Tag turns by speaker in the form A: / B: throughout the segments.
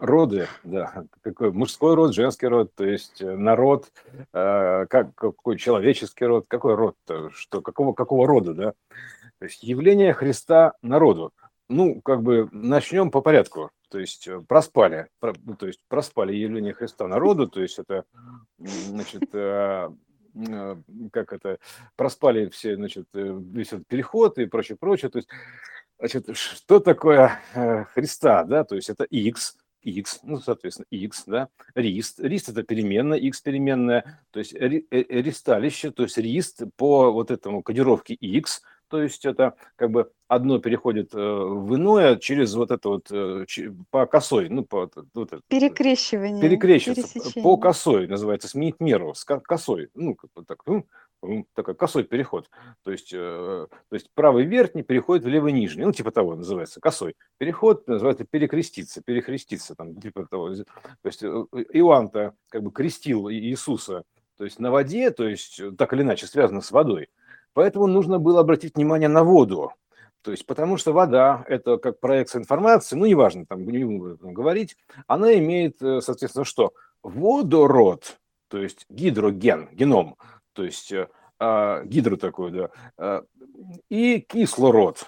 A: роды, да, какой мужской род, женский род, то есть э, народ, э, как, какой человеческий род, какой род, что, какого, какого рода, да, то есть явление Христа народу. Ну, как бы начнем по порядку, то есть э, проспали, про, ну, то есть проспали явление Христа народу, то есть это, значит, э, э, как это, проспали все, значит, э, весь этот переход и прочее, прочее, то есть Значит, что такое э, Христа, да, то есть это x, x, ну, соответственно, x, да, рист, рист это переменная, x переменная, то есть ри, э, ристалище, то есть рист по вот этому кодировке x, то есть это как бы одно переходит э, в иное через вот это вот по косой, ну по вот это,
B: перекрещивание,
A: перекрещивается по косой называется сменить меру с косой, ну как бы так, ну, такой косой переход. То есть, э, то есть правый верхний переходит в левый нижний. Ну, типа того называется, косой. Переход называется перекреститься, перехреститься. Там, типа того. То есть э, Иоанн-то как бы крестил Иисуса то есть на воде, то есть э, так или иначе связано с водой. Поэтому нужно было обратить внимание на воду. То есть, потому что вода – это как проекция информации, ну, неважно, там, не буду говорить, она имеет, соответственно, что? Водород, то есть гидроген, геном, то есть э, а, гидру такой, да, а, и кислород,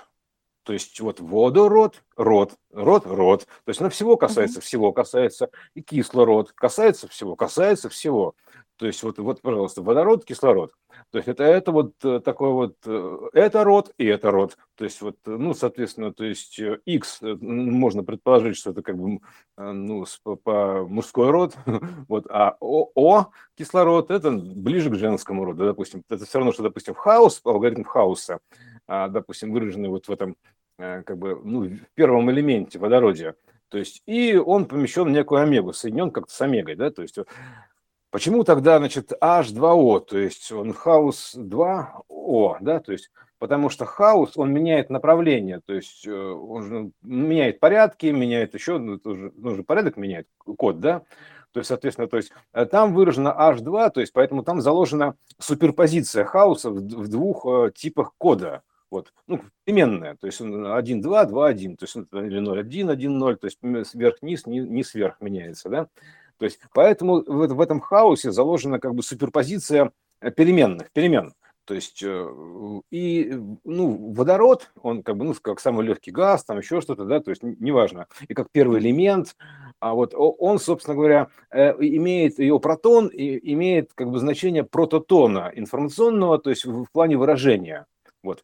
A: то есть вот водород, род, род, род. То есть она всего касается, uh-huh. всего касается, и кислород касается всего, касается всего. То есть вот, вот, пожалуйста, водород, кислород. То есть это, это вот э, такой вот, э, это род и это род. То есть вот, ну, соответственно, то есть X, можно предположить, что это как бы, ну, по мужской род, вот, а О, О, кислород, это ближе к женскому роду, допустим. Это все равно, что, допустим, хаос, алгоритм хаоса, а, допустим, выраженный вот в этом, э, как бы, ну, в первом элементе водородия. То есть, и он помещен в некую омегу, соединен как-то с омегой, да, то есть Почему тогда, значит, H2O, то есть он хаос 2O, да, то есть потому что хаос, он меняет направление, то есть э, он же меняет порядки, меняет еще, ну, тоже, нужно порядок менять, код, да, то есть, соответственно, то есть э, там выражено H2, то есть поэтому там заложена суперпозиция хаоса в, в двух э, типах кода, вот, ну, переменная, то есть 1, 2, 2, 1, то есть или 0, 1, 1, 0, то есть сверх-низ, не сверх меняется, да, то есть поэтому в, в этом хаосе заложена как бы суперпозиция э, переменных, перемен. То есть э, и ну, водород, он как бы ну, как самый легкий газ, там еще что-то, да, то есть неважно. И как первый элемент, а вот он, собственно говоря, э, имеет его протон и имеет как бы значение прототона информационного, то есть в плане выражения. Вот.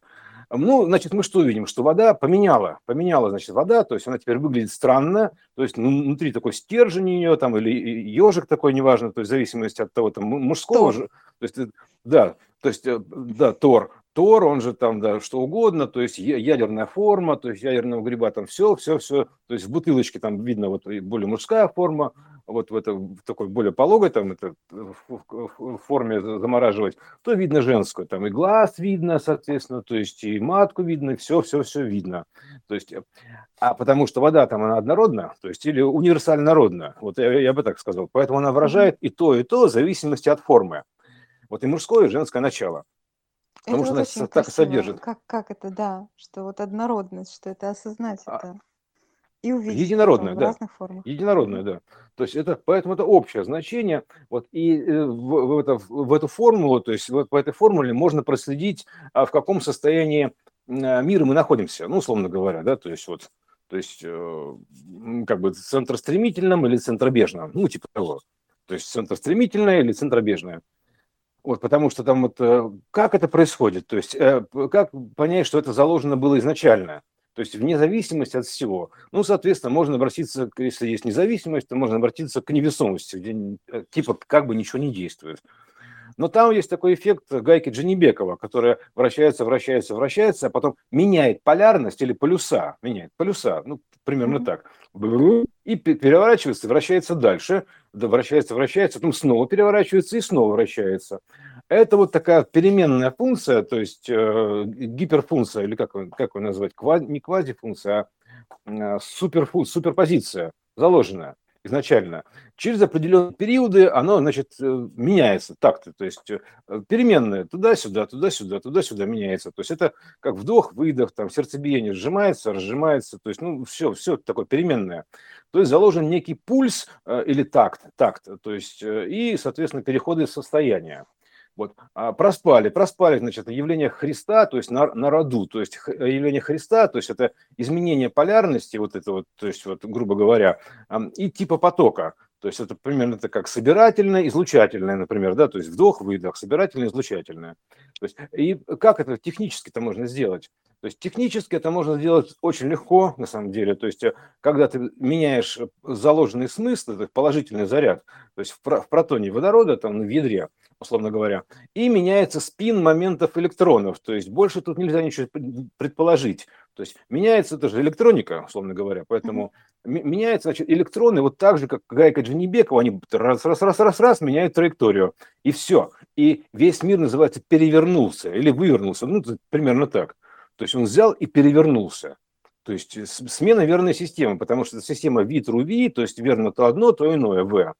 A: Ну, значит, мы что видим? Что вода поменяла, поменяла, значит, вода, то есть она теперь выглядит странно, то есть ну, внутри такой стержень у нее там или ежик такой, неважно, то есть в зависимости от того, там, мужского же, то есть, да, то есть, э, да, Тор, Тор, он же там, да, что угодно, то есть ядерная форма, то есть ядерного гриба там все, все, все, то есть в бутылочке там видно вот более мужская форма, вот в, это, в такой более пологой, там, это, в, форме замораживать, то видно женскую, там и глаз видно, соответственно, то есть и матку видно, все, все, все видно. То есть, а потому что вода там, она однородна, то есть или универсально родна, вот я, я бы так сказал. Поэтому она выражает и то, и то в зависимости от формы. Вот и мужское, и женское начало.
B: Потому это что вот она так содержит. Как, как это, да, что вот однородность, что это осознать а, это.
A: И увидеть Единородное, да. разных формах. Единородное, да. То есть это, поэтому это общее значение. Вот, и э, в, в, это, в эту формулу, то есть вот по этой формуле можно проследить, а, в каком состоянии а, мира мы находимся, ну, условно говоря, да, то есть вот, то есть э, как бы центростремительном или центробежном, ну, типа того. То есть центростремительное или центробежное. Вот, потому что там вот э, как это происходит, то есть как понять, что это заложено было изначально. То есть вне зависимости от всего. Ну, соответственно, можно обратиться, если есть независимость, то можно обратиться к невесомости, где э, типа как бы ничего не действует. Но там есть такой эффект гайки Джанибекова, которая вращается, вращается, вращается, а потом меняет полярность или полюса, меняет полюса, ну, примерно так. И переворачивается, вращается дальше, вращается, вращается, потом снова переворачивается и снова вращается. Это вот такая переменная функция, то есть э, гиперфункция, или как, как ее назвать, Квази, не квазифункция, а э, суперфу, суперпозиция заложенная. Изначально. Через определенные периоды оно, значит, э, меняется так-то, то есть э, переменная туда-сюда, туда-сюда, туда-сюда меняется. То есть это как вдох-выдох, там сердцебиение сжимается, разжимается, то есть, ну, все, все такое переменное. То есть заложен некий пульс э, или такт, такт, то есть и, соответственно, переходы состояния. Вот. А проспали, проспали, значит, явление Христа, то есть на, на роду, то есть явление Христа, то есть это изменение полярности, вот это вот, то есть вот, грубо говоря, и типа потока. То есть это примерно это как собирательное, излучательное, например, да, то есть вдох-выдох, собирательное, излучательное. То есть, и как это технически-то можно сделать? То есть технически это можно сделать очень легко, на самом деле. То есть э, когда ты меняешь заложенный смысл, это положительный заряд, то есть в протоне водорода, там в ядре, условно говоря, и меняется спин моментов электронов. То есть больше тут нельзя ничего предположить. То есть меняется это же электроника, условно говоря, поэтому меняются значит, электроны вот так же, как гайка Джанибекова, они раз, раз, раз, раз, раз меняют траекторию, и все. И весь мир называется перевернулся или вывернулся, ну, примерно так. То есть он взял и перевернулся. То есть смена верной системы, потому что система V-true-V, то есть верно то одно, то иное V.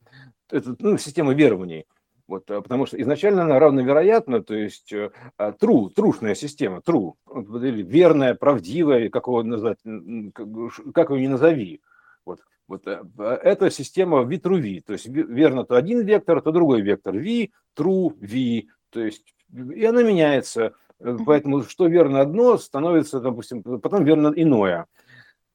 A: Это ну, система верований. Вот, а, потому что изначально она равновероятна, то есть э, а, true, трушная система, true, верная, правдивая, как его назвать, как его не назови. Вот, вот э, эта система v, то есть верно то один вектор, то другой вектор v, true v, то есть и она меняется. Э, поэтому что верно одно, становится, допустим, потом верно иное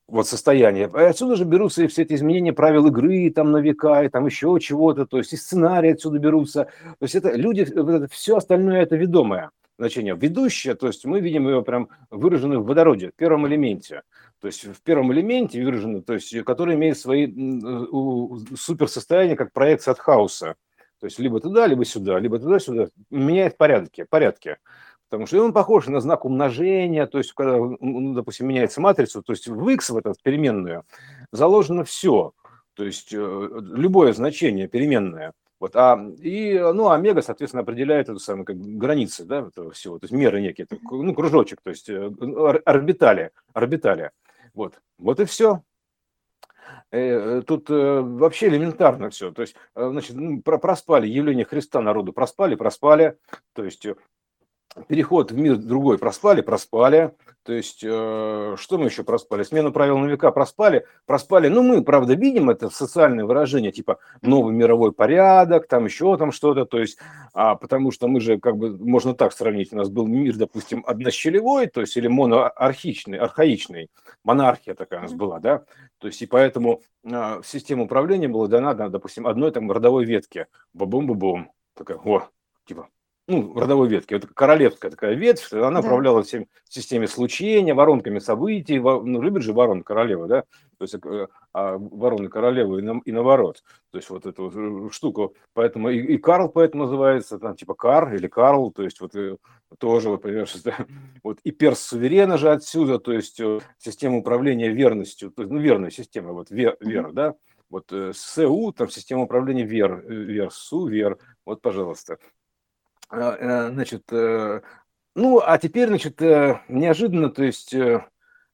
A: вот состояние. И отсюда же берутся и все эти изменения правил игры там на века, и там еще чего-то, то есть и сценарии отсюда берутся. То есть это люди, все остальное это ведомое значение. Ведущее, то есть мы видим его прям выраженное в водороде, в первом элементе. То есть в первом элементе выражено, то есть который имеет свои суперсостояния, как проекция от хаоса. То есть либо туда, либо сюда, либо туда-сюда. Меняет порядки, порядки потому что он похож на знак умножения, то есть когда, ну, допустим, меняется матрица, то есть в x, в эту переменную, заложено все, то есть э, любое значение переменное. Вот, а, и, ну, омега, соответственно, определяет эту самую как, границы да, этого всего, то есть меры некие, ну, кружочек, то есть э, орбитали, орбитали. Вот, вот и все. Э, тут вообще элементарно все. То есть, значит, проспали явление Христа народу, проспали, проспали. То есть переход в мир другой проспали, проспали. То есть, э, что мы еще проспали? Смену правил на века проспали, проспали. Ну, мы, правда, видим это социальное выражение, типа новый мировой порядок, там еще там что-то. То есть, а, потому что мы же, как бы, можно так сравнить, у нас был мир, допустим, однощелевой, то есть, или моноархичный, архаичный, монархия такая у нас была, да. То есть, и поэтому а, система управления была дана, допустим, одной там родовой ветке. Бабум-бабум. Такая, о, типа, ну, родовой ветки. Это королевская такая ветвь, она да. управляла всем системе случения, воронками событий. Ну, любит же ворон королева, да? То есть э, а вороны королевы и, на, и наоборот. То есть вот эту вот э, штуку. Поэтому и, и Карл поэтому называется, там типа Кар или Карл, то есть вот э, тоже, вот, понимаешь, да? вот и перс суверена же отсюда, то есть система управления верностью, то есть, ну, верная система, вот вер, вера, да? Вот СУ, там система управления вер, вер, су, вер, вот, пожалуйста. А, э, значит, э, ну, а теперь, значит, э, неожиданно, то есть,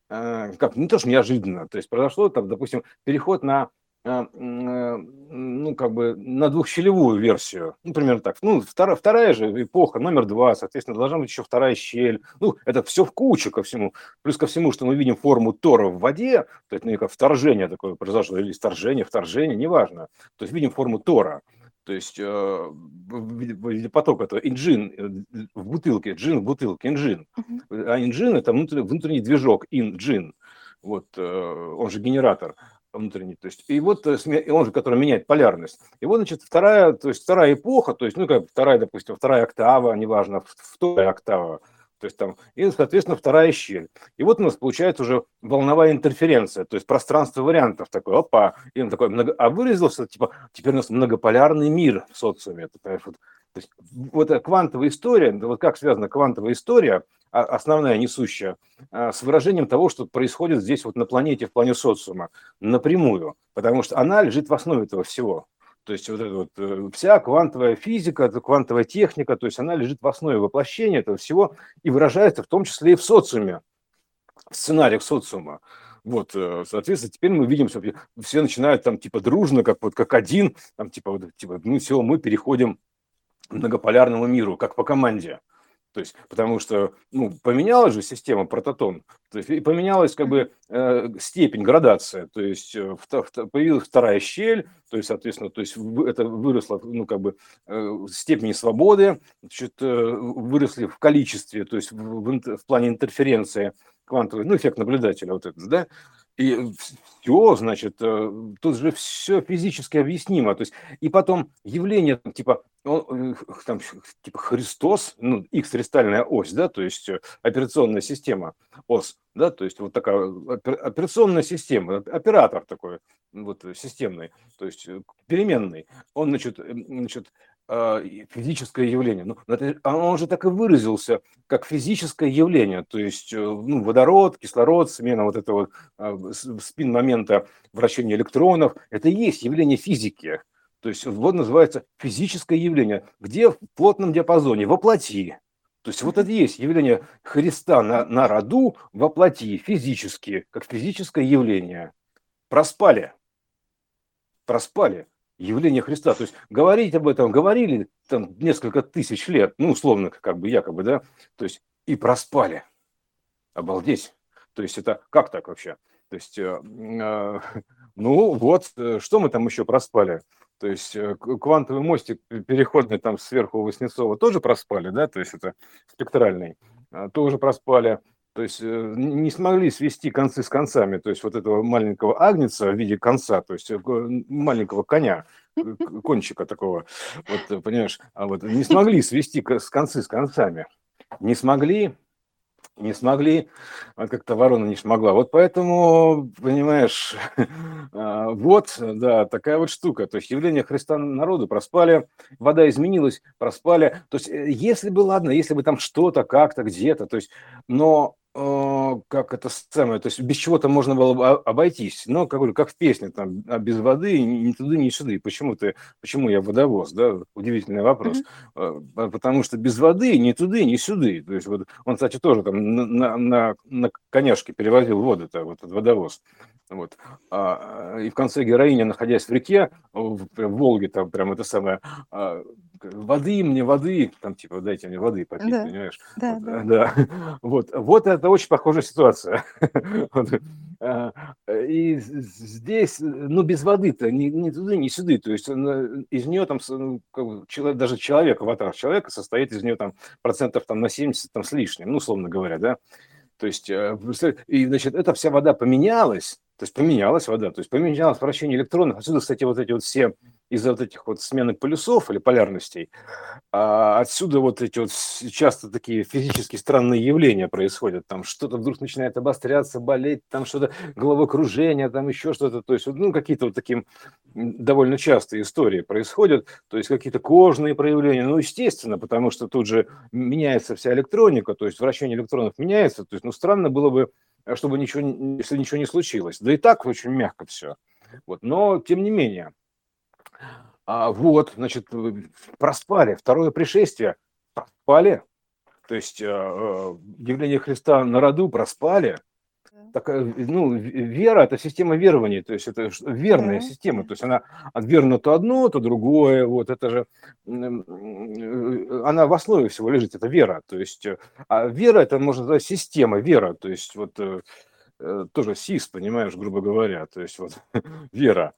A: как, не то, что неожиданно, то есть произошло, там, допустим, переход на ну, как бы на двухщелевую версию, ну, примерно так. Ну, вторая, вторая же эпоха, номер два, соответственно, должна быть еще вторая щель. Ну, это все в кучу ко всему. Плюс ко всему, что мы видим форму Тора в воде, то есть, ну, как вторжение такое произошло, или вторжение, вторжение, неважно. То есть, видим форму Тора то есть э, в виде потока, это инжин э, в бутылке, джин в бутылке, инжин. Uh-huh. А инжин это внутренний, внутренний движок, инжин, вот, э, он же генератор внутренний, то есть, и вот он же, который меняет полярность. И вот, значит, вторая, то есть вторая эпоха, то есть, ну, как вторая, допустим, вторая октава, неважно, вторая октава, то есть там, и, соответственно, вторая щель. И вот у нас получается уже волновая интерференция, то есть пространство вариантов такое, опа, и он такой, много, а выразился, типа, теперь у нас многополярный мир в социуме. Это, понимаешь, вот, то есть вот эта квантовая история, вот как связана квантовая история, а, основная, несущая, а, с выражением того, что происходит здесь вот на планете, в плане социума, напрямую, потому что она лежит в основе этого всего. То есть вот эта вот э, вся квантовая физика, квантовая техника, то есть она лежит в основе воплощения этого всего и выражается в том числе и в социуме, в сценариях социума. Вот, э, соответственно, теперь мы видим, что все начинают там типа дружно, как вот как один, там типа вот типа ну все, мы переходим к многополярному миру, как по команде. То есть, потому что, ну, поменялась же система прототон, то есть, и поменялась как бы э, степень, градация, то есть э, появилась вторая щель, то есть, соответственно, то есть это выросло, ну, как бы э, степени свободы, значит, э, выросли в количестве, то есть в, в, в плане интерференции квантовый, ну, эффект наблюдателя вот этот, да, и все, значит, э, тут же все физически объяснимо. То есть, и потом явление, типа, он, э, там, типа Христос, ну, X кристальная ось, да, то есть э, операционная система, ос, да, то есть вот такая операционная система, оператор такой, вот системный, то есть переменный, он, значит, значит физическое явление. Ну, а он же так и выразился, как физическое явление, то есть э, ну, водород, кислород, смена вот этого а, спин момента вращения электронов, это и есть явление физики. То есть вот называется физическое явление, где в плотном диапазоне, воплоти. То есть вот это и есть явление Христа на, на роду воплоти, физически, как физическое явление. Проспали. Проспали явление Христа. То есть говорить об этом говорили там несколько тысяч лет, ну, условно, как бы якобы, да, то есть и проспали. Обалдеть. То есть это как так вообще? То есть, э, э, ну вот, э, что мы там еще проспали? То есть э, квантовый мостик переходный там сверху у Васнецова тоже проспали, да, то есть это спектральный, тоже проспали. То есть э, не смогли свести концы с концами, то есть вот этого маленького агнеца в виде конца, то есть э, маленького коня, кончика такого, вот, понимаешь, а вот не смогли свести с концы с концами, не смогли, не смогли, вот как-то ворона не смогла. Вот поэтому, понимаешь, а, вот, да, такая вот штука. То есть явление Христа народу проспали, вода изменилась, проспали. То есть э, если бы, ладно, если бы там что-то, как-то, где-то, то есть, но Э, как это самое, то есть без чего-то можно было бы обойтись, но, как говорю, как в песне, там, а без воды ни туда, ни сюда. Почему ты, почему я водовоз, да, удивительный вопрос. Mm-hmm. Потому что без воды ни туда, ни сюда. То есть вот он, кстати, тоже там на, на, на коняшке перевозил воду-то, вот этот водовоз. Вот. А, и в конце героиня, находясь в реке, в, в Волге, там прям это самое, а, воды мне, воды, там типа дайте мне воды попить, да. понимаешь? Да, вот, да. да. Вот, вот это очень похожая ситуация. А, и здесь, ну, без воды-то ни, ни туда, ни сюда. То есть из нее там, ну, даже человек, аватар человека состоит из нее там процентов там на 70 там с лишним, ну, условно говоря, да. То есть, э, и, значит, эта вся вода поменялась, то есть поменялась вода, то есть поменялось вращение электронов. Отсюда, кстати, вот эти вот все из-за вот этих вот смены полюсов или полярностей, а отсюда вот эти вот часто такие физически странные явления происходят. Там что-то вдруг начинает обостряться, болеть, там что-то, головокружение, там еще что-то. То есть, ну, какие-то вот такие довольно частые истории происходят. То есть, какие-то кожные проявления. Ну, естественно, потому что тут же меняется вся электроника, то есть вращение электронов меняется. То есть, ну, странно было бы, чтобы ничего, если ничего не случилось. Да и так очень мягко все. Вот. Но, тем не менее, а, вот, значит, проспали. Второе пришествие проспали. То есть э, э, явление Христа на роду проспали. Такая, ну, вера – это система верования, то есть это верная да. система, то есть она верна то одно, то другое, вот это же, она в основе всего лежит, это вера, то есть, а вера – это, можно сказать, система, вера, то есть вот э, тоже СИС, понимаешь, грубо говоря, то есть вот вера,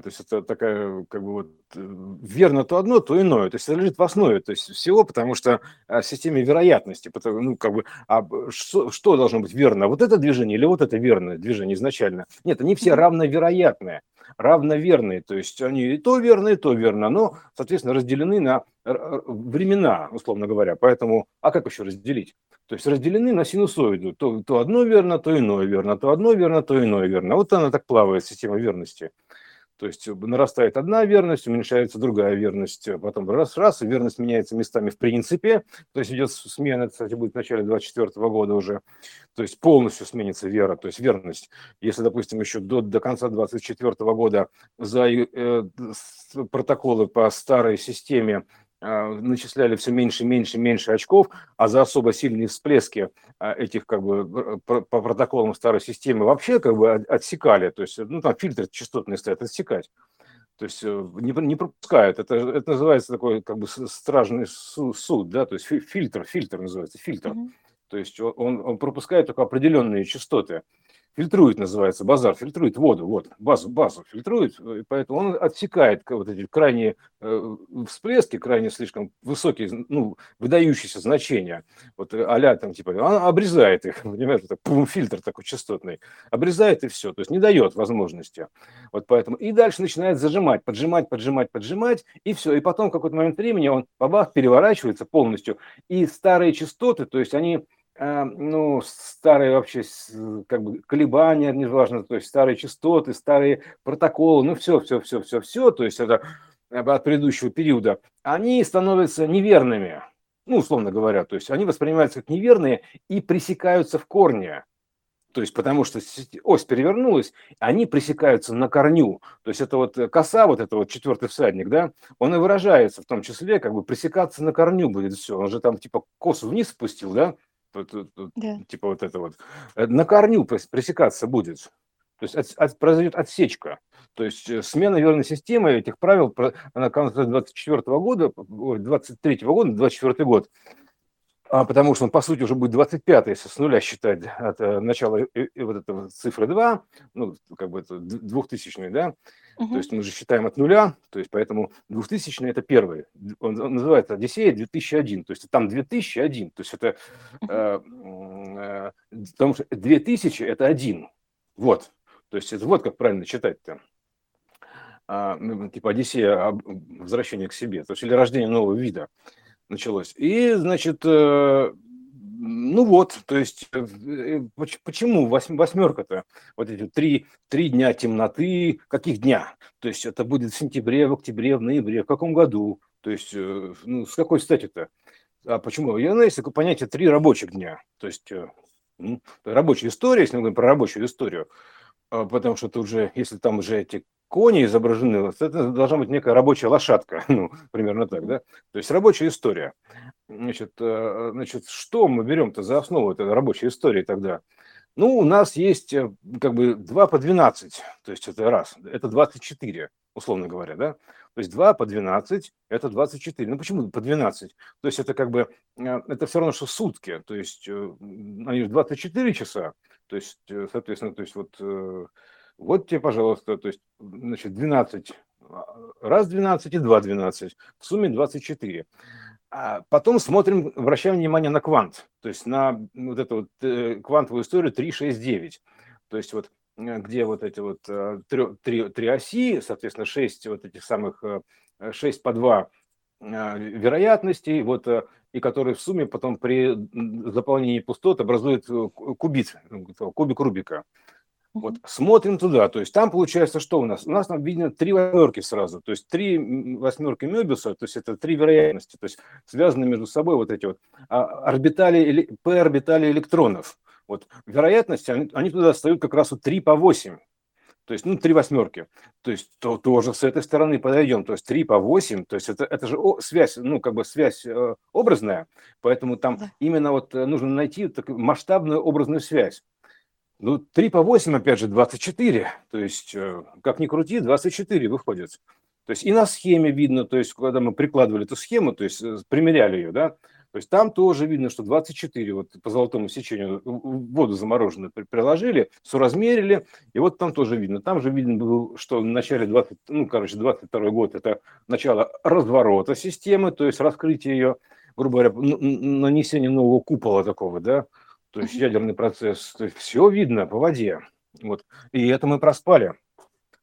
A: то есть это такая, как бы вот, э, верно то одно, то иное. То есть это лежит в основе то есть всего, потому что а, в системе вероятности, потому, ну, как бы, а что, что должно быть верно? Вот это движение или вот это верное движение изначально? Нет, они все равновероятные, равноверные. То есть они и то верно, и то верно, но, соответственно, разделены на времена, условно говоря. Поэтому, а как еще разделить? То есть разделены на синусоиду. То, то одно верно, то иное верно, то одно верно, то иное верно. Вот она так плавает, система верности. То есть э, нарастает одна верность, уменьшается другая верность, э, потом раз-раз, и верность меняется местами в принципе. То есть идет смена, кстати, будет в начале 2024 года уже. То есть полностью сменится вера, то есть верность. Если, допустим, еще до, до конца 2024 года за э, протоколы по старой системе начисляли все меньше, меньше, меньше очков, а за особо сильные всплески а, этих как бы по протоколам старой системы вообще как бы отсекали, то есть, ну, там фильтры частотные стоят, отсекать. То есть э, не, не пропускают. Это, это называется такой как бы стражный суд, да, то есть фильтр, фильтр называется, фильтр. Mm-hmm. То есть он, он пропускает только определенные частоты фильтрует, называется, базар, фильтрует воду, вот, базу, базу фильтрует, и поэтому он отсекает вот эти крайне э, всплески, крайне слишком высокие, ну, выдающиеся значения, вот а там, типа, он обрезает их, понимаете, это пум, фильтр такой частотный, обрезает и все, то есть не дает возможности, вот поэтому, и дальше начинает зажимать, поджимать, поджимать, поджимать, и все, и потом в какой-то момент времени он, бабах, переворачивается полностью, и старые частоты, то есть они ну, старые вообще как бы колебания, неважно, то есть старые частоты, старые протоколы, ну, все, все, все, все, все, то есть это от предыдущего периода, они становятся неверными, ну, условно говоря, то есть они воспринимаются как неверные и пресекаются в корне. То есть потому что ось перевернулась, они пресекаются на корню. То есть это вот коса, вот это вот четвертый всадник, да, он и выражается в том числе, как бы пресекаться на корню будет все. Он же там типа косу вниз спустил, да, да. типа вот это вот, э, на корню пресекаться будет. То есть от, от, произойдет отсечка. То есть э, смена верной системы этих правил на конце 24 года, 23 года, 24 год, потому что он, по сути, уже будет 25 если с нуля считать от э, начала вот этого цифры 2, ну, как бы это 2000 да, угу. то есть мы же считаем от нуля, то есть поэтому 2000 это первый, он, он называется Одиссея 2001, то есть там 2001, то есть это, э, э, потому что 2000 это один, вот, то есть это вот как правильно читать-то. А, ну, типа Одиссея, возвращение к себе, то есть или рождение нового вида началось. И, значит, э, ну вот, то есть, э, э, почему восьмерка-то? Вот эти три, три дня темноты, каких дня? То есть это будет в сентябре, в октябре, в ноябре, в каком году? То есть, ну, с какой стати-то? А почему? Я знаю, есть такое понятие три рабочих дня. То есть, ну, рабочая история, если мы говорим про рабочую историю, потому что тут уже, если там уже эти кони изображены, это должна быть некая рабочая лошадка, ну, примерно так, да? То есть рабочая история. Значит, э, значит что мы берем-то за основу этой рабочей истории тогда? Ну, у нас есть э, как бы 2 по 12, то есть это раз, это 24, условно говоря, да? То есть 2 по 12 – это 24. Ну, почему по 12? То есть это как бы, э, это все равно, что сутки, то есть они 24 часа, то есть, соответственно, то есть вот вот тебе, пожалуйста, то есть, значит, 12, а, раз 12 и два 12, в сумме 24. А потом смотрим, вращаем внимание на квант, то есть на вот эту вот э, квантовую историю 369. То есть вот э, где вот эти вот э, три оси, соответственно, 6 вот этих самых, 6 по 2 вероятностей, вот, и которые в сумме потом при заполнении пустот образуют кубит, кубик Рубика. Вот смотрим туда, то есть там получается, что у нас? У нас там видно три восьмерки сразу, то есть три восьмерки Мёбиуса, то есть это три вероятности, то есть связаны между собой вот эти вот а, орбитали, P-орбитали электронов. Вот вероятности, они, они туда встают как раз вот 3 по 8, то есть, ну, три восьмерки. То есть, то, тоже с этой стороны подойдем. То есть, три по восемь. То есть, это, это же о, связь, ну, как бы связь э, образная. Поэтому там да. именно вот э, нужно найти такую масштабную образную связь. Ну, 3 по 8, опять же, 24. То есть, э, как ни крути, 24 выходит. То есть, и на схеме видно, то есть, когда мы прикладывали эту схему, то есть, э, примеряли ее, да, то есть, там тоже видно, что 24, вот по золотому сечению, воду замороженную приложили, соразмерили, и вот там тоже видно. Там же видно было, что в начале 20, ну, короче, 22 год это начало разворота системы, то есть, раскрытие ее, грубо говоря, нанесение нового купола такого, да, то есть ядерный процесс, то есть все видно по воде. Вот. И это мы проспали.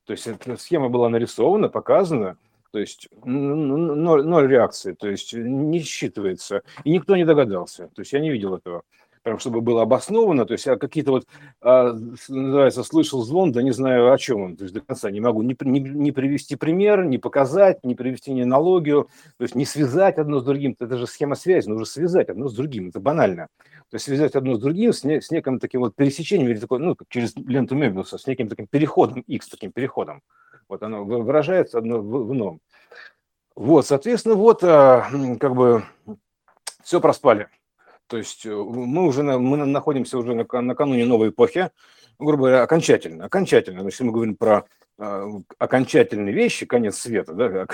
A: То есть эта схема была нарисована, показана, то есть ноль, ноль реакции, то есть не считывается. И никто не догадался. То есть я не видел этого прям чтобы было обосновано, то есть я какие-то вот, а, называется, слышал звон, да не знаю о чем он, то есть до конца не могу ни, ни, ни привести пример, ни показать, ни привести ни аналогию, то есть не связать одно с другим, это же схема связи, нужно связать одно с другим, это банально. То есть связать одно с другим с, не, с неким таким вот пересечением, или такой, ну, через ленту Мебиуса, с неким таким переходом, X таким переходом. Вот оно выражается одно в, ином. Вот, соответственно, вот а, как бы все проспали. То есть э, мы уже мы находимся уже на, накануне новой эпохи, грубо говоря, окончательно. Окончательно. Если мы говорим про э, окончательные вещи, конец света, да,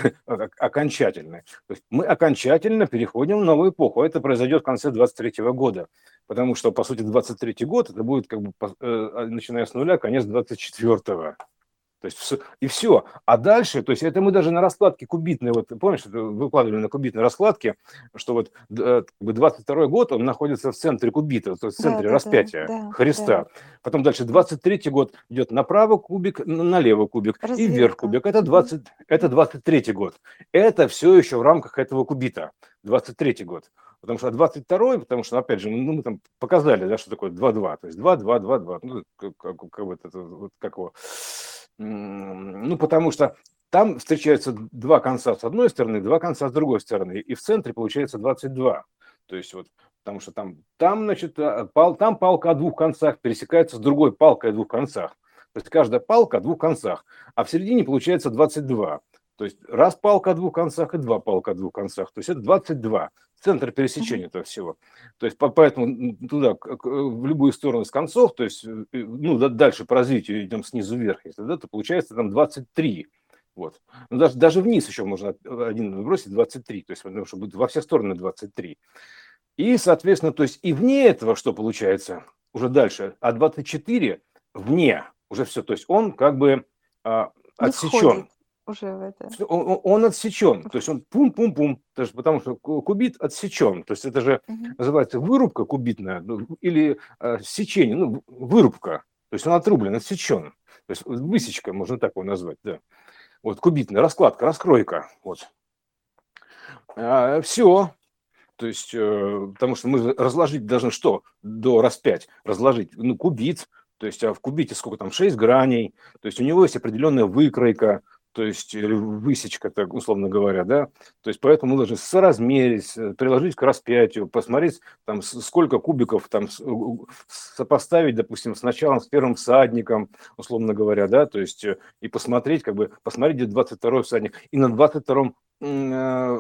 A: окончательные. То есть мы окончательно переходим в новую эпоху. Это произойдет в конце 23 года. Потому что, по сути, 23 год, это будет, как бы, э, начиная с нуля, конец 24 -го. То есть и все. А дальше, то есть это мы даже на раскладке кубитной, вот помнишь, выкладывали на кубитной раскладке, что вот 22 э, год, он находится в центре кубита, то есть в центре да, распятия да, Христа. Да. Потом дальше 23 год идет направо кубик, налево кубик Развилка. и вверх кубик. Это, 20, это 23 год. Это все еще в рамках этого кубита. 23 год. Потому что 22 потому что, опять же, ну, мы там показали, да, что такое 2-2. То есть 2-2-2-2. Ну, как, как, как, вот, как его ну, потому что там встречаются два конца с одной стороны, два конца с другой стороны, и в центре получается 22. То есть вот, потому что там, там, значит, а, пал, там палка о двух концах пересекается с другой палкой о двух концах. То есть каждая палка о двух концах, а в середине получается 22. То есть раз палка о двух концах и два палка о двух концах. То есть это 22 центр пересечения этого всего. То есть поэтому туда, в любую сторону с концов, то есть э, ну, дальше по развитию идем снизу вверх, если да, то получается там 23. Вот. Но даже, даже вниз еще можно один бросить 23, то есть потому что будет во все стороны 23. И, соответственно, то есть и вне этого что получается уже дальше, а 24 вне уже все, то есть он как бы а, отсечен
B: уже в это.
A: Он, он отсечен, то есть он пум-пум-пум, потому что кубит отсечен, то есть это же угу. называется вырубка кубитная ну, или э, сечение, ну, вырубка, то есть он отрублен, отсечен, то есть высечка, можно так его назвать, да. Вот кубитная раскладка, раскройка, вот. А, все, то есть, э, потому что мы разложить должны что? До распять, разложить, ну, кубит, то есть а в кубите сколько там, 6 граней, то есть у него есть определенная выкройка, то есть или высечка, так условно говоря, да, то есть поэтому мы должны соразмерить, э, приложить к распятию, посмотреть там сколько кубиков там сопоставить, допустим, с началом, с первым всадником, условно говоря, да, то есть э, и посмотреть, как бы, посмотреть, где 22 всадник, и на 22 э,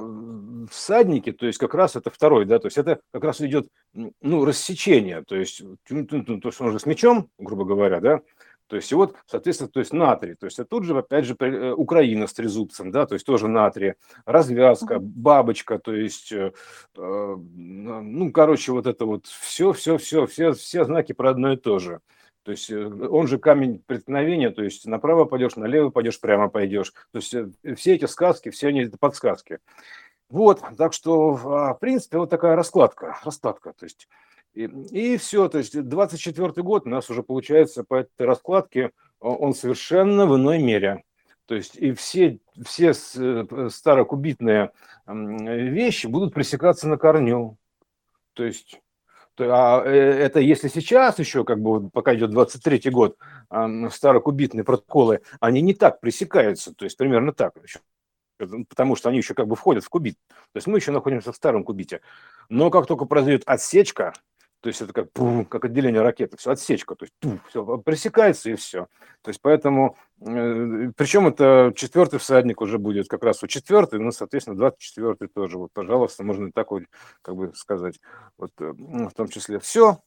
A: всаднике, то есть как раз это второй, да, то есть это как раз идет, ну, рассечение, то есть то, что он же с мечом, грубо говоря, да, то есть, и вот, соответственно, то есть натрий, то есть, а тут же, опять же, э, Украина с трезубцем, да, то есть тоже натрий, развязка, бабочка, то есть, э, э, ну, короче, вот это вот все, все, все, все, все знаки про одно и то же. То есть он же камень преткновения, то есть направо пойдешь, налево пойдешь, прямо пойдешь. То есть все эти сказки, все они это подсказки. Вот, так что, а, в принципе, вот такая раскладка, раскладка. То есть и, и все, то есть 24 год у нас уже получается по этой раскладке, он совершенно в иной мере. То есть и все, все э, старокубитные вещи будут пресекаться на корню. То есть а э, это если сейчас еще, как бы пока идет 23 год, старокубитные протоколы, они не так пресекаются, то есть примерно так потому что они еще как бы входят в кубит. То есть мы еще находимся в старом кубите. Но как только произойдет отсечка, то есть это как, пум, как отделение ракеты, все, отсечка, то есть пум, все, пресекается и все. То есть поэтому, э, причем это четвертый всадник уже будет, как раз вот четвертый, ну, соответственно, 24 тоже, вот, пожалуйста, можно так вот, как бы сказать, вот, э, в том числе. Все,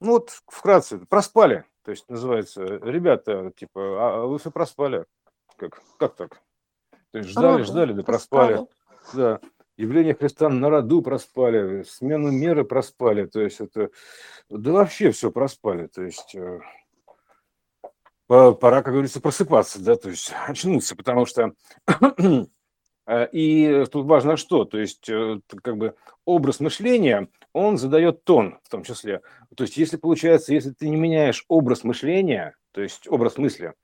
A: ну вот вкратце, проспали, то есть называется, ребята, типа, а вы все проспали, как, как так? То есть ждали, ждали, да проспали. Да явление Христа на роду проспали, смену меры проспали, то есть это, да вообще все проспали, то есть э, пора, как говорится, просыпаться, да, то есть очнуться, потому что э, и тут важно что, то есть э, как бы образ мышления, он задает тон в том числе. То есть если получается, если ты не меняешь образ мышления, то есть образ мысли,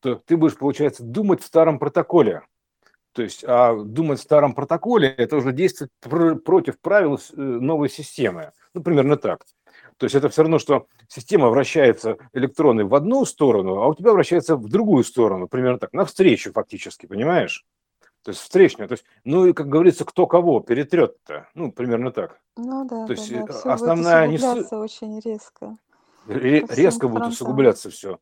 A: то ты будешь, получается, думать в старом протоколе. То есть а думать в старом протоколе – это уже действует пр- против правил э, новой системы. Ну, примерно так. То есть это все равно, что система вращается электроны в одну сторону, а у тебя вращается в другую сторону, примерно так, навстречу фактически, понимаешь? То есть встречную. То есть, ну и, как говорится, кто кого перетрет-то. Ну, примерно так.
B: Ну да,
A: То есть
B: да,
A: да. Э, основная
B: будет не... очень резко.
A: Резко будет усугубляться все.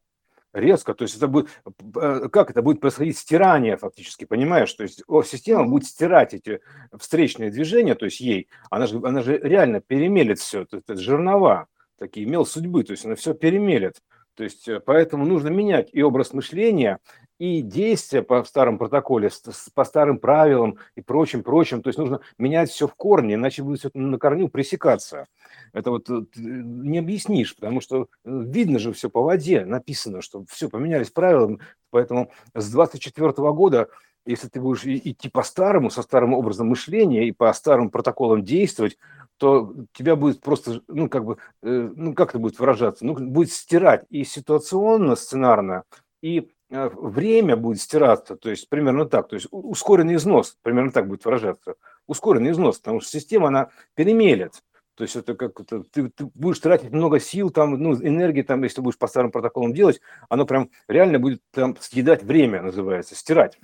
A: Резко, то есть это будет, э, как это будет происходить стирание фактически, понимаешь, то есть система будет стирать эти встречные движения, то есть ей, она же, она же реально перемелет все, это, это жернова, такие мел судьбы, то есть она все перемелет, то есть э, поэтому нужно менять и образ мышления, и действия по старым протоколе, по старым правилам и прочим, прочим. То есть нужно менять все в корне, иначе будет все на корню пресекаться. Это вот э, не объяснишь, потому что э, видно же все по воде, написано, что все, поменялись правила. Поэтому с 24 года если ты будешь идти по-старому, со старым образом мышления и по старым протоколам действовать, то тебя будет просто, ну, как бы, э, ну, как это будет выражаться? Ну, будет стирать и ситуационно, сценарно, и Э, время будет стираться, то есть примерно так, то есть ускоренный износ, примерно так будет выражаться, ускоренный износ, потому что система, она перемелет, то есть это как -то, ты, ты будешь тратить много сил, там, ну, энергии, там, если будешь по старым протоколам делать, оно прям реально будет там съедать время, называется, стирать,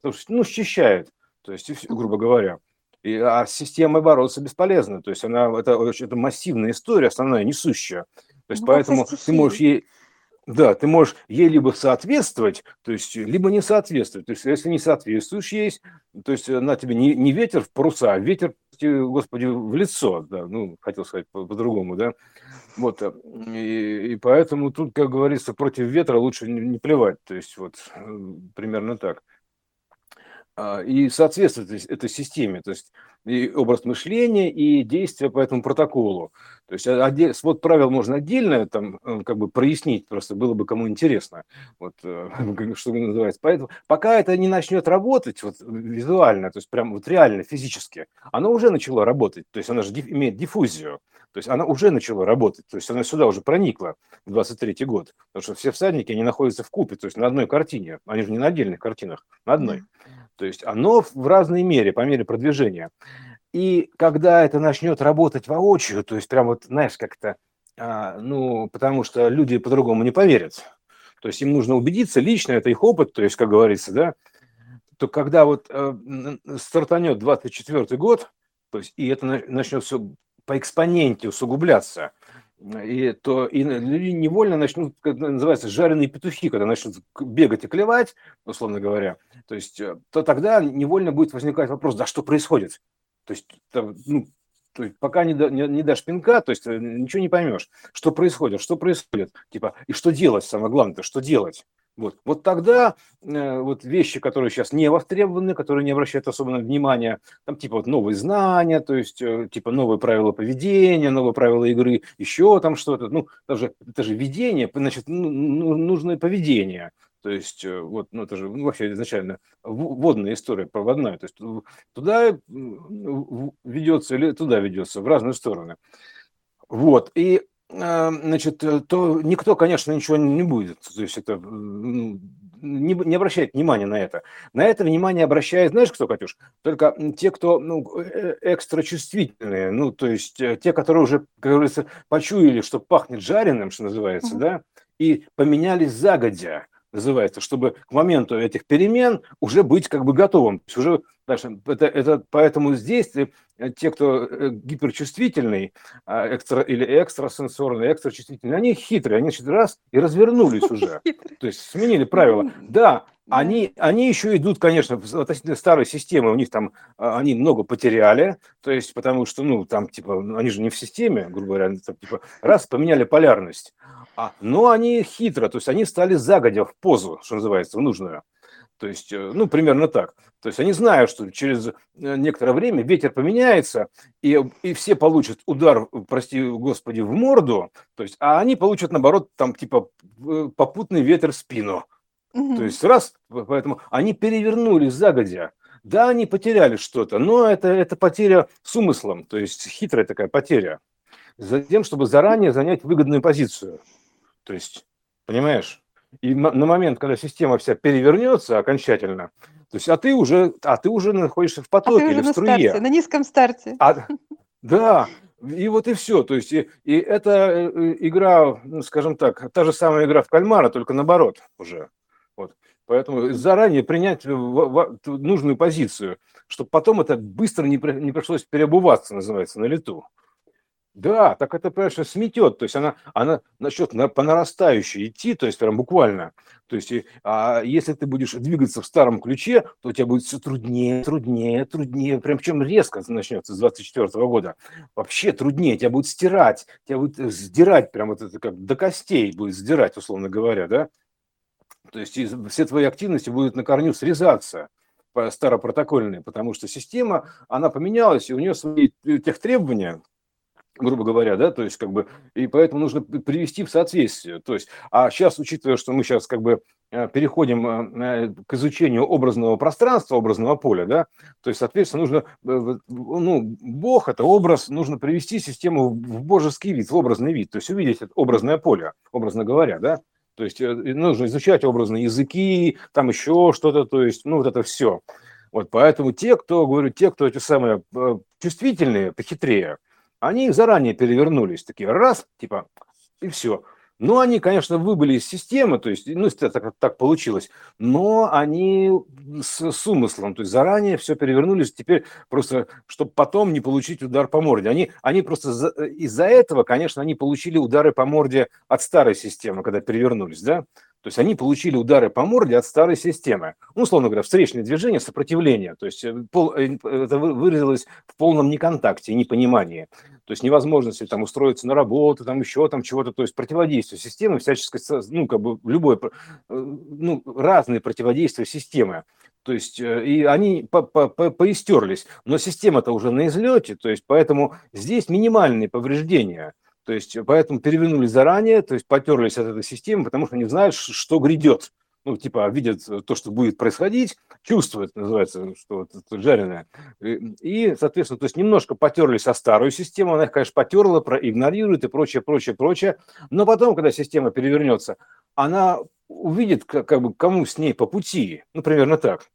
A: потому что, ну, счищает, то есть, грубо говоря. И, а с системой бороться бесполезно, то есть она, это, это массивная история, основная, несущая. То есть ну, поэтому ты можешь ей да, ты можешь ей либо соответствовать, то есть либо не соответствовать. То есть если не соответствуешь есть, то есть на тебе не, не ветер в паруса, а ветер, господи, в лицо, да, ну, хотел сказать по-другому, да. Вот, э, и, и поэтому тут, как говорится, против ветра лучше не, не плевать, то есть вот э, примерно так. А, и соответствовать этой системе, то есть и образ мышления, и действия по этому протоколу. То есть отдель, свод правил можно отдельно там э, как бы прояснить, просто было бы кому интересно, вот, э, что называется. Поэтому пока это не начнет работать вот, визуально, то есть прям вот реально, физически, оно уже начало работать, то есть оно же имеет диффузию, то есть она уже начала работать, то есть она сюда уже проникла в 23 год, потому что все всадники, они находятся в купе, то есть на одной картине, они же не на отдельных картинах, на одной. То есть оно в разной мере, по мере продвижения. И когда это начнет работать воочию, то есть прям вот, знаешь, как-то, а, ну, потому что люди по-другому не поверят. То есть им нужно убедиться лично, это их опыт, то есть, как говорится, да, то когда вот э, стартанет 24 год, то есть, и это начнет все по экспоненте усугубляться, и то и люди невольно начнут, называется, жареные петухи, когда начнут бегать и клевать, условно говоря, то есть, э, то тогда невольно будет возникать вопрос, да что происходит? То есть, ну, то есть пока не, не, не дашь пинка, то есть э, ничего не поймешь, что происходит, что происходит, типа, и что делать, самое главное, что делать. Вот, вот тогда э, вот вещи, которые сейчас не востребованы, которые не обращают особенно внимания, там типа вот новые знания, то есть э, типа новые правила поведения, новые правила игры, еще там что-то, ну, даже, это же ведение, значит, ну, ну, нужное поведение. То есть, э, вот, ну, это же ну, вообще изначально водная история, проводная. То есть, туда ведется или туда ведется, в разные стороны. Вот, и значит, э, то никто, конечно, ничего не будет. То есть это не, не обращает внимания на это. На это внимание обращает, знаешь, кто, Катюш? Только те, кто ну, э, экстра чувствительные, ну, то есть э, те, которые уже, как говорится, почуяли, что пахнет жареным, что называется, mm-hmm. да, и поменялись загодя называется, чтобы к моменту этих перемен уже быть как бы готовым. Уже дальше, это, это, поэтому здесь э, те, кто э, гиперчувствительный а, экстра, или экстрасенсорный, экстрачувствительный, они хитрые, они значит, раз и развернулись уже. То есть сменили правила. Да, они, они еще идут, конечно, относительно старой системы, у них там, а, они много потеряли, то есть потому что, ну, там, типа, они же не в системе, грубо говоря, там, типа, раз, поменяли полярность, а, но они хитро, то есть они стали загодя в позу, что называется, в нужную. То есть, э, ну, примерно так. То есть они знают, что через э, некоторое время ветер поменяется, и, и все получат удар, прости господи, в морду, то есть, а они получат, наоборот, там, типа, попутный ветер в спину. Угу. То есть раз, поэтому они перевернулись загодя. Да, они потеряли что-то, но это, это потеря с умыслом, то есть хитрая такая потеря. За тем, чтобы заранее занять выгодную позицию. То есть, понимаешь? И на момент, когда система вся перевернется окончательно, то есть, а ты уже, а ты уже находишься в потоке а или в струе.
B: Старте, на низком старте.
A: А, да, и вот и все. То есть, и, и это э, игра, ну, скажем так, та же самая игра в кальмара, только наоборот уже. Вот. Поэтому заранее принять нужную позицию, чтобы потом это быстро не, не пришлось переобуваться, называется, на лету. Да, так это, понимаешь, сметет. То есть она, она начнет на, по нарастающей идти, то есть прям буквально. То есть, а если ты будешь двигаться в старом ключе, то у тебя будет все труднее, труднее, труднее. Прям причем резко начнется с 24 года. Вообще труднее. Тебя будет стирать, тебя будет э, сдирать, прям вот это как до костей будет сдирать, условно говоря, да? То есть все твои активности будут на корню срезаться старопротокольные, потому что система, она поменялась, и у нее свои э, тех требования, грубо говоря, да, то есть как бы, и поэтому нужно привести в соответствие, то есть, а сейчас, учитывая, что мы сейчас как бы э, переходим э, э, к изучению образного пространства, образного поля, да, то есть, соответственно, нужно, ну, Бог – это образ, нужно привести систему в божеский вид, в образный вид, то есть увидеть это образное поле, образно говоря, да, то есть нужно изучать образные языки, там еще что-то, то есть, ну, вот это все. Вот поэтому те, кто, говорю, те, кто эти самые чувствительные, похитрее, они заранее перевернулись, такие раз, типа, и все. Но они, конечно, выбыли из системы, то есть, ну, так, так получилось, но они с, с умыслом, то есть заранее все перевернулись, теперь просто, чтобы потом не получить удар по морде. Они, они просто за, из-за этого, конечно, они получили удары по морде от старой системы, когда перевернулись, да, то есть они получили удары по морде от старой системы. Ну, условно говоря, встречное движение, сопротивление. То есть э, пол, э, это выразилось в полном неконтакте, непонимании. То есть невозможности там устроиться на работу, там еще там чего-то. То есть противодействие системы, всяческое, ну, как бы любое, э, ну, разные противодействия системы. То есть и они по -по -по поистерлись. Но система-то уже на излете, то есть поэтому здесь минимальные повреждения – то есть поэтому перевернули заранее, то есть потерлись от этой системы, потому что не знают, что грядет. Ну, типа, видят то, что будет происходить, чувствуют, называется, что это жареное. И, соответственно, то есть немножко потерлись о старую систему, она их, конечно, потерла, проигнорирует и прочее, прочее, прочее. Но потом, когда система перевернется, она увидит, как, как бы, кому с ней по пути. Ну, примерно так.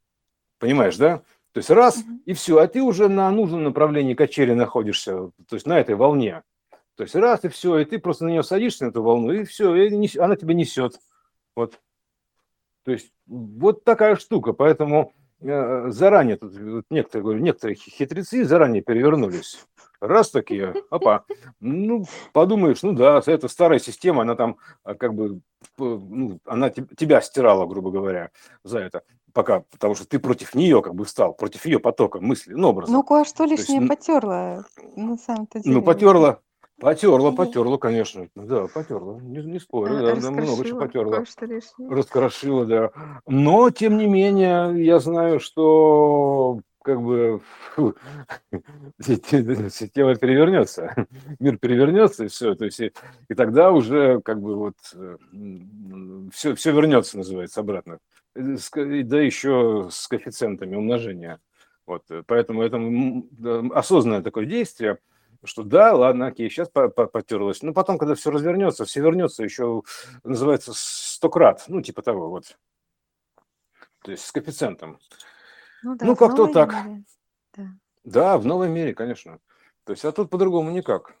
A: Понимаешь, да? То есть раз, и все, а ты уже на нужном направлении качели находишься, то есть на этой волне. То есть раз и все, и ты просто на нее садишься, на эту волну, и все, и она тебя несет. Вот. То есть вот такая штука, поэтому э, заранее, тут некоторые, говорю, некоторые хитрецы заранее перевернулись. Раз такие, опа, ну, подумаешь, ну да, это старая система, она там а, как бы, ну, она тебя стирала, грубо говоря, за это пока, потому что ты против нее как бы встал, против ее потока мысли, ну, образно.
B: Ну, кое-что лишнее есть, потерла, на самом-то
A: деле. Ну, потерла, Потерла, потерла, конечно. Да, потерла. Не, не спорю, да, да, много чего потерла. Раскрошила, да. Но, тем не менее, я знаю, что как бы фу, система перевернется, мир перевернется, и все. То есть, и, и тогда уже как бы вот все, э, все вернется, называется, обратно. Да еще с коэффициентами умножения. Вот, поэтому это осознанное такое действие – что да, ладно, окей, сейчас потерлась. Но потом, когда все развернется, все вернется, еще называется стократ, ну, типа того вот. То есть с коэффициентом. Ну, да, ну как-то так. Да. да, в новом мире, конечно. То есть, а тут по-другому никак.